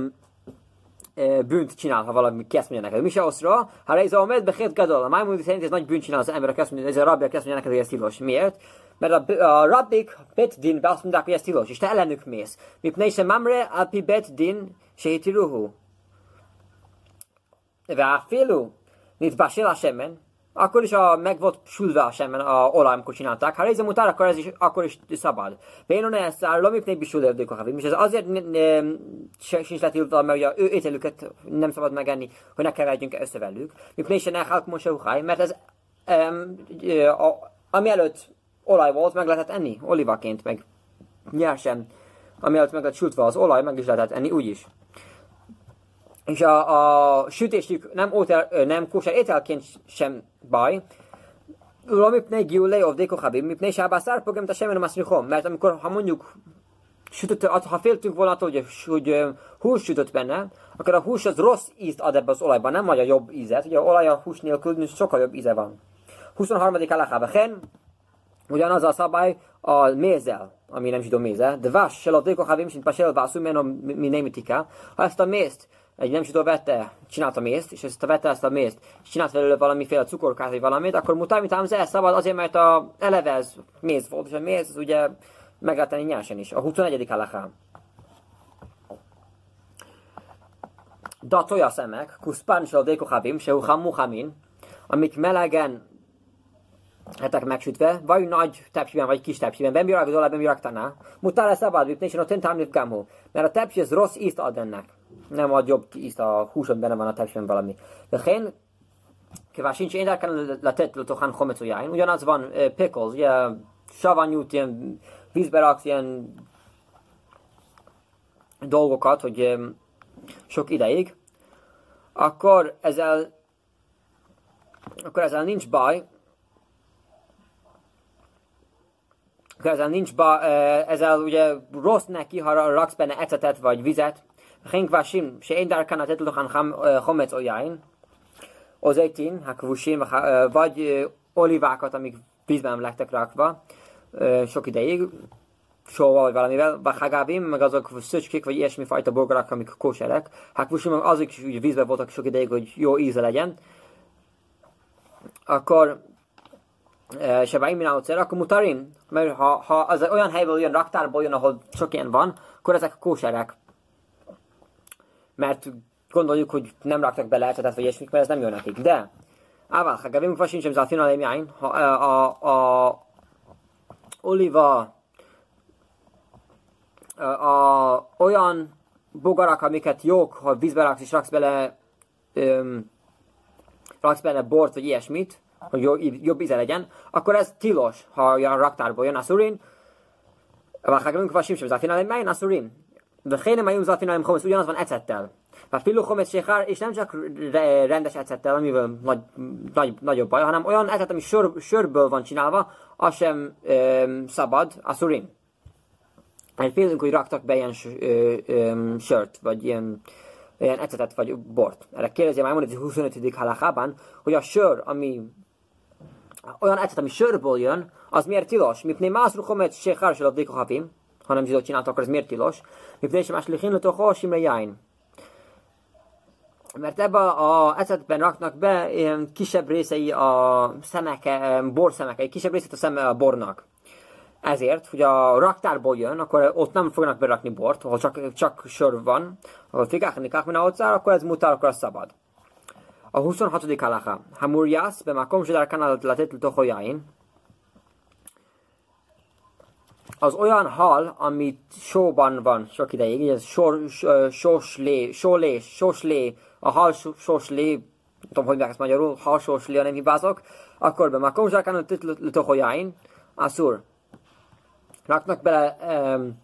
bűnt csinál, ha valami kezd mondja neked. Mi se oszra, ha ez a med bechet gadol. A Maimonides szerint ez nagy bűnt csinál az ember, kezd mondja, ez a rabbi kezd mondja neked, hogy ez tilos. Miért? Mert a, a rabbik bet din azt mondják, hogy ez tilos, és te ellenük mész. Mipnei se mamre alpi bet din sehitiruhu. Váfélu, nit basel a semen, akkor is a, meg volt sülve a semmen a olaj, amikor csinálták. Ha rézem után, akkor ez is, akkor is szabad. Bénon ez a lomiknél is sülve a havim, és ez azért sincs letiltva, mert ugye ő ételüket nem szabad megenni, hogy ne keverjünk össze velük. Mipné se nechálk most mert ez um, a, ami előtt olaj volt, meg lehetett enni, olivaként, meg nyersen, ami előtt meg lett sültve az olaj, meg is lehetett enni úgyis és a, a sütésük nem, óter, nem kóser ételként sem baj. Ulam mipnei giulei ovdei kochabim, mipnei sábászár pogem tasemen masnichom. Mert amikor, ha mondjuk sütött, ha féltünk volna attól, hogy, hogy hús sütött benne, akkor a hús az rossz ízt ad ebbe az olajban, nem adja jobb ízet. Ugye a olaj a hús nélkül sokkal jobb íze van. 23. alakában hen, ugyanaz a szabály a mézzel, ami nem zsidó mézzel, de vás, se lovdéko havim, sint pasel vászú, men a nem Ha ezt a mézt egy nem zsidó vette, csinálta mézt, és ezt a vette ezt a mézt, és csinált belőle valamiféle cukorkát, vagy valamit, akkor mutáj, mint ám ez szabad azért, mert a eleve ez méz volt, és a méz az ugye meg lehet tenni nyersen is. A 21. halachá. Da tojaszemek, kuszpán a dékochavim, se muhamin, amik melegen hetek megsütve, vagy nagy tepsiben, vagy kis tepsiben, ben birak dola, ben birak taná, mutál szabad, és a tentámlip mert a tepsi az rossz ízt ad ennek nem ad jobb ízt, a húson benne van a tepsiben valami. Vehen, kivá sincs érdekel letett lotokán homec ujjáin, ugyanaz van pickles, ugye savanyút, ilyen vízbe raksz ilyen dolgokat, hogy sok ideig, akkor ezzel akkor ezzel nincs baj, akkor ezzel nincs baj, ezzel ugye rossz neki, ha raksz benne ecetet vagy vizet, וכן כבשים שאין דרכן לתת לו חומץ או יין, או זיתין, הכבושים, vagy olivákat, amik vízben lettek rakva sok ideig, sóval vagy valamivel, vagy hagávim, meg azok szöcskék, vagy ilyesmi fajta bogarak, amik kóserek. Hát meg azok is úgy vízbe voltak sok ideig, hogy jó íze legyen. Akkor se báim akkor mutarim, mert ha, ha az olyan helyből jön, raktárból jön, ahol sok ilyen van, akkor ezek kóserek mert gondoljuk, hogy nem raktak bele ecetet, vagy ilyesmik, mert ez nem jön nekik. De, ával, ha gavim kvasin sem zafin além jáin, ha a, a, a oliva a, a, olyan bogarak, amiket jók, ha vízbe raksz és raksz bele öm, raksz bele bort, vagy ilyesmit, hogy jobb, jobb íze legyen, akkor ez tilos, ha a raktárból jön a szurin, gavim kvasin sem zafin além jáin, a szurin. Vechene majum zafinálom homes, ugyanaz van ecettel. Hát pillu homes séhár, és nem csak rendes ecettel, amivel nagy, nagy, nagyobb baj, hanem olyan ecet, ami sör, sörből van csinálva, az sem um, szabad, a szurin. Egy félünk, hogy raktak be ilyen um, sört, vagy ilyen, ilyen ecetet, vagy bort. Erre kérdezi már mondani, 25. halachában, hogy a sör, ami olyan ecet, ami sörből jön, az miért tilos? Mipné mászru homet séhár, se a hanem zsidó csinálta, akkor ez miért tilos? Mipnei sem áslichin letocho simrejáin. Mert ebbe a ecetben raknak be ilyen kisebb részei a szemeke, bor egy kisebb részét a szeme a bornak. Ezért, hogy a raktárból jön, akkor ott nem fognak berakni bort, ha csak, csak sör van, ahol figák, nikák, a hozzá, akkor ez mutál, akkor az szabad. A 26. halaká. Hamurjász, be már komzsidár kanálat letett, tohojáin az olyan hal, amit sóban van sok ideig, ez sor, soslé, solé, a hal soslé, nem tudom, hogy ezt magyarul, hal soslé, nem hibázok, akkor be, makom zsákán letohojáin, asszur. Raknak bele um,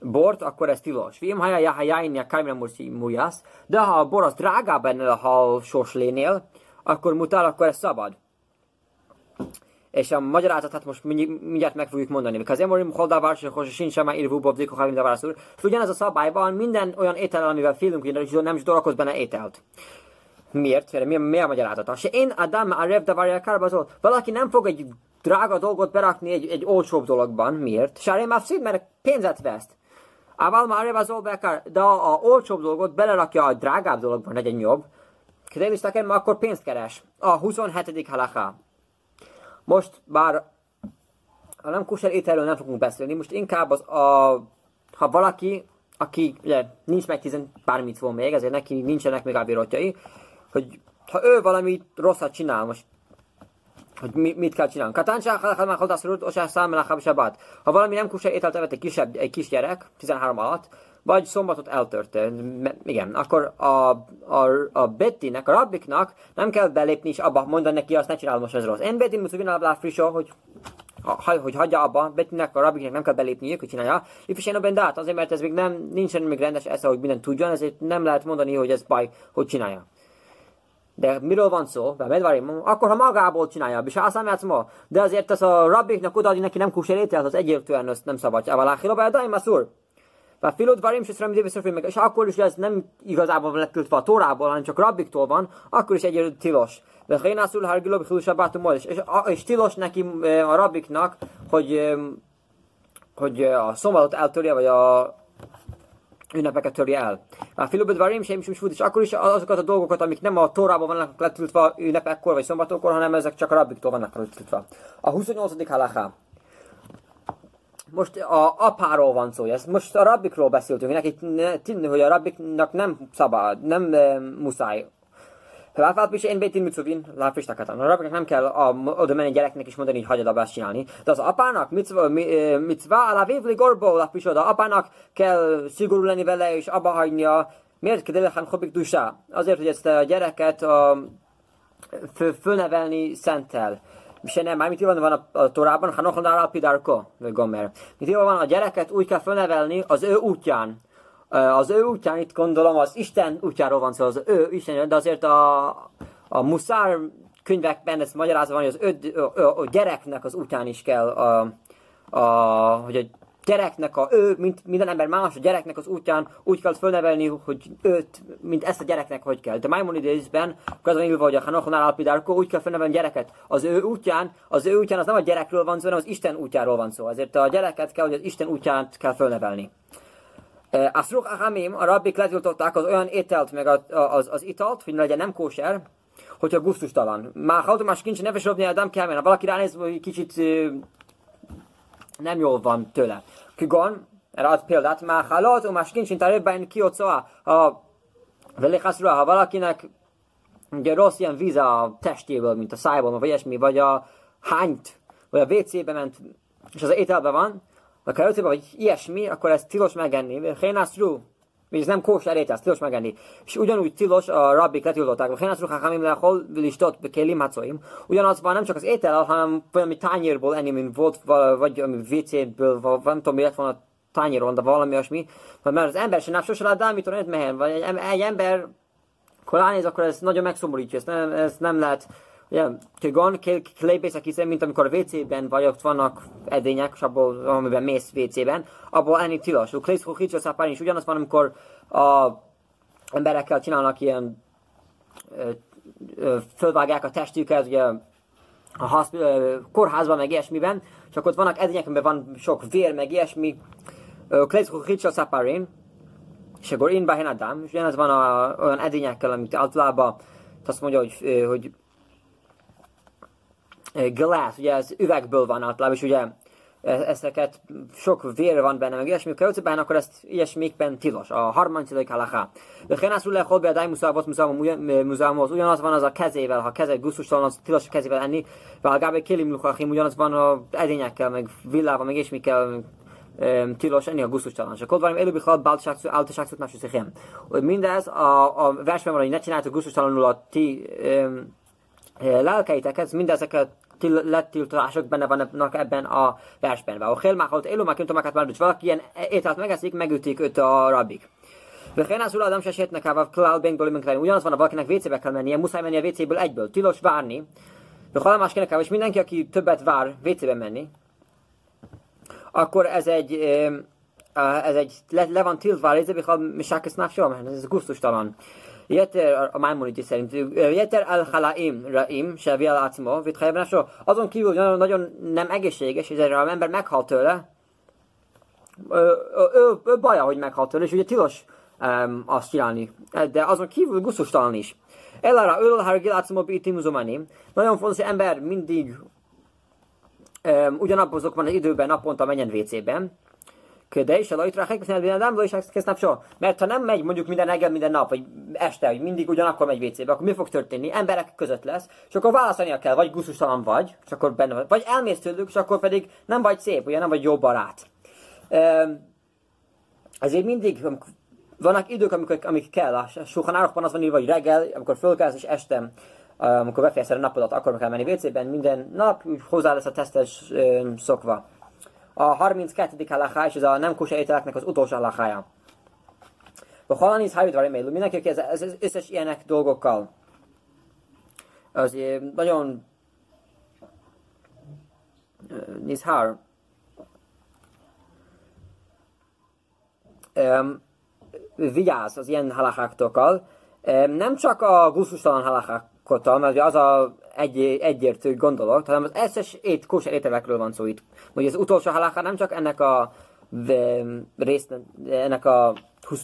bort, akkor ez tilos. Vim haja jahajáin ja kaimra mujász, de ha a bor az drágább ennél a hal soslénél, akkor mutál, akkor ez szabad és a magyarázatát most mindjárt meg fogjuk mondani. Because Emorim Holdavár, hogy sincs már írvú Bobzik, ha minden válaszul. És ugyanez a szabályban minden olyan étel, amivel félünk, hogy nem is dolgoz benne ételt. Miért? Mi, mi a magyarázata? Se én Adam a Rev Davarja Karbazol. Valaki nem fog egy drága dolgot berakni egy, egy olcsóbb dologban. Miért? Sáré Mafszid, mert pénzet veszt. Ával már Rev Bekar, de a, a olcsóbb dolgot belerakja a drágább dologban, legyen jobb. Kedélisztaken, akkor pénzt keres. A 27. halaká. Most bár a nem kusel ételről nem fogunk beszélni, most inkább az a, ha valaki, aki ugye nincs meg tizen bármit von még, ezért neki nincsenek még ávirotjai, hogy ha ő valami rosszat csinál, most hogy mi, mit kell csinálni. Katáncsák, ha haldászorult, osás számelá sabat. Ha valami nem kusel ételt evett egy kisebb, egy kisgyerek, 13 alatt, vagy szombatot eltörte, igen, akkor a, a, a Bettynek, a rabbiknak nem kell belépni és abba mondani neki, azt ne csinálom most ez rossz. Én Betty muszul vinna frissó, hogy ha, hogy hagyja abba, Bettynek, a rabbiknek nem kell belépni, hogy csinálja. Ifisén a dát, azért, mert ez még nem, nincsen még rendes esze, hogy minden tudjon, ezért nem lehet mondani, hogy ez baj, hogy csinálja. De miről van szó? Medvarim, akkor ha magából csinálja, és azt ma, de azért ez a rabbiknak odaadni neki nem ételt, az egyértelműen nem szabad. Avaláhi, a daim a szúr. Már filod varim se szrem meg, és akkor is ez nem igazából van letültve a Tórából, hanem csak rabbiktól van, akkor is egy tilos. De Hénászul Hargiló és, és, és tilos neki a rabbiknak, hogy, hogy a szombatot eltörje, vagy a ünnepeket törje el. A filubed varim sem is és akkor is azokat a dolgokat, amik nem a Tórában vannak letültve ünnepekkor vagy szombatokkor, hanem ezek csak a rabbiktól vannak letültve. A 28. halaká. Most a apáról van szó, ezt most a rabbikról beszéltünk, neki tinni, hogy a rabbiknak nem szabad, nem e, muszáj. Láfát is én bétin mitzuvin, láfistakát. A nem kell a, oda menni gyereknek is mondani, hogy hagyjad abba ezt csinálni. De az apának, mitzvá, alá vévli gorbó, láfis oda. Apának kell szigorú lenni vele és abba hagynia. Miért kedélekhan hobik dusá? Azért, hogy ezt a gyereket a, fölnevelni szentel. Se nem, már van, van a, a Torában, Hanochon Alpidarko, vagy Gomer. Mit van, a gyereket úgy kell felnevelni az ő útján. Az ő útján, itt gondolom, az Isten útjáról van szó, az ő Isten, de azért a, a muszár könyvekben ez magyarázva van, hogy az ő, a, a, a gyereknek az útján is kell, a, a, hogy a gyereknek a ő, mint minden ember más, a gyereknek az útján úgy kell fölnevelni, hogy őt, mint ezt a gyereknek hogy kell. De Maimonides-ben, az van írva, hogy a Hanochnál Alpidárko úgy kell fölnevelni a gyereket. Az ő útján, az ő útján az nem a gyerekről van szó, hanem az Isten útjáról van szó. Ezért a gyereket kell, hogy az Isten útján kell fölnevelni. A Szruk Ahamim, a rabbik letiltották az olyan ételt, meg az, az, italt, hogy legyen nem kóser, hogyha gusztustalan. Már más kincs neves robni a dám kell, ha valaki ránéz, hogy kicsit nem jól van tőle. Kigon, erre ad példát, már halott, o más kincsint a röbben kiocóa, a velékászról, ha valakinek ugye rossz ilyen víz a testéből, mint a szájból, vagy ilyesmi, vagy a hányt, vagy a WC-be ment, és az ételben van, vagy a vagy ilyesmi, akkor ez tilos megenni. Hénászrú, és ez nem kóser étel, tilos megenni. És ugyanúgy tilos a rabbik letiltották, hogy Hénászrú, ha hamim lehol, vilistot, bekélim, hacoim. Ugyanaz van nem csak az étel, hanem valami tányérból enni, mint volt, vagy WC-ből, vagy nem tudom, mi lett volna tányéron, de valami olyasmi. Mert az ember sem sose lát dámítani, hogy mehen, vagy egy, egy ember, akkor ránéz, akkor ez nagyon megszomorítja, ezt nem, ezt nem lehet Ugye, Kőgon, klébészek hiszem, mint amikor a WC-ben vagy ott vannak edények, és abból, amiben mész WC-ben, abból enni tilos. A klész hicsos szápán is ugyanaz van, amikor a emberekkel csinálnak ilyen ö, fölvágják a testüket, ugye a hasz, ö, kórházban, meg ilyesmiben, és akkor ott vannak edények, amiben van sok vér, meg ilyesmi. Klész hicsos szápárin, és akkor én Bahen Adam, és ugyanaz van a, olyan edényekkel, amit általában azt mondja, hogy, hogy glass, ugye ez üvegből van általában, és ugye e, ezeket sok vér van benne, meg ilyesmi, kell akkor ezt ilyesmikben tilos. A harmadik halaká. De Henászul le hol beadály muszávat muszámhoz, ugyanaz van az a kezével, ha kezed gusztustalan, az tilos a kezével enni, vagy a gábe kélim luchachim, ugyanaz van a edényekkel, meg villával, meg ilyesmikkel, tilos enni a gusztustalan. És akkor valami előbbi halad áltaságszut napsüszichem. Mindez a, a versben van, hogy ne csináljátok gusztustalanul a ti um, lelkeiteket, mindezeket lettiltások benne vannak ebben a versben. A helmáholt élumáként tomákat már valaki ilyen ételt megeszik, megütik őt a rabik. Vehen az uradam se sétnek a klál bengből Ugyanaz van, a valakinek WC-be kell mennie, muszáj menni a WC-ből egyből. Tilos várni. De ha más kéne és mindenki, aki többet vár WC-be menni, akkor ez egy, ez egy le, le van tiltva, ez egy misákesz nafsom, ez gusztustalan. Jeter, a Maimonides szerint, Jeter el halaim raim, se acmo, vitchajban azon kívül nagyon, nagyon nem egészséges, és erre az ember meghal tőle, ő, ő, ő baja, hogy meghal tőle, és ugye tilos um, azt csinálni, de azon kívül gusztustalan is. Elára ölöl har gilátszom a Nagyon fontos, hogy ember mindig um, ugyanabban az időben naponta menjen WC-ben, de is a lajtra hekveszen nem is nap. Mert ha nem megy mondjuk minden reggel, minden nap, vagy este, hogy mindig ugyanakkor megy WC-be, akkor mi fog történni? Emberek között lesz, és akkor választania kell, vagy guszustalan vagy, és akkor benne vagy, vagy elmész tőlük, és akkor pedig nem vagy szép, ugye nem vagy jó barát. ezért mindig vannak idők, amikor, amik kell. A suhanárokban az van írva, hogy reggel, amikor fölkelsz, és este, amikor befejezed a napodat, akkor kell menni WC-ben, minden nap hozzá lesz a tesztes szokva. A 32. halachá, és ez a nem kósa ételeknek az utolsó halachája. A halanis hajdvar emélő, mindenki, aki ez, ez, összes ilyenek dolgokkal, az nagyon nizhar, um, vigyáz az ilyen halacháktól, nem csak a gusztustalan halacháktól, mert az a egy, egyértő gondolat, hanem az összes ét kóser ételekről van szó itt. Hogy az utolsó halachá nem csak ennek a részt, ennek a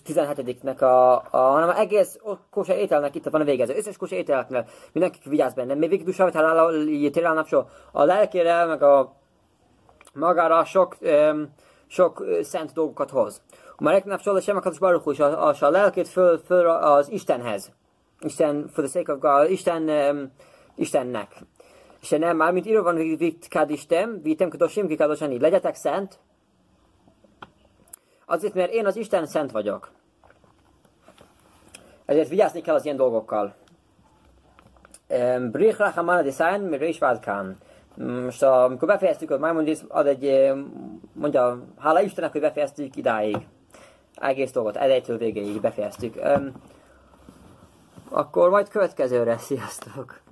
17-nek a, a, hanem az egész kóser ételnek itt van a vége. Összes kóser ételeknél mindenki vigyáz benne. Még végig dusavit halál a lelkére, meg a magára sok, um, sok szent dolgokat hoz. Marek napsol sem akados baruch és a, a, a lelkét föl, föl az Istenhez. Isten, for the sake of God, Isten, um, Istennek. És nem már, mint írva van, hogy vitt kadistem, vittem kadosim, kikadosani, legyetek szent, azért, mert én az Isten szent vagyok. Ezért vigyázni kell az ilyen dolgokkal. Brich Rachamana Design, mire is vádkán. Most amikor befejeztük, hogy Maimonides ad egy, mondja, hála Istennek, hogy befejeztük idáig egész dolgot elejétől végéig befejeztük. Um, akkor majd következőre, sziasztok!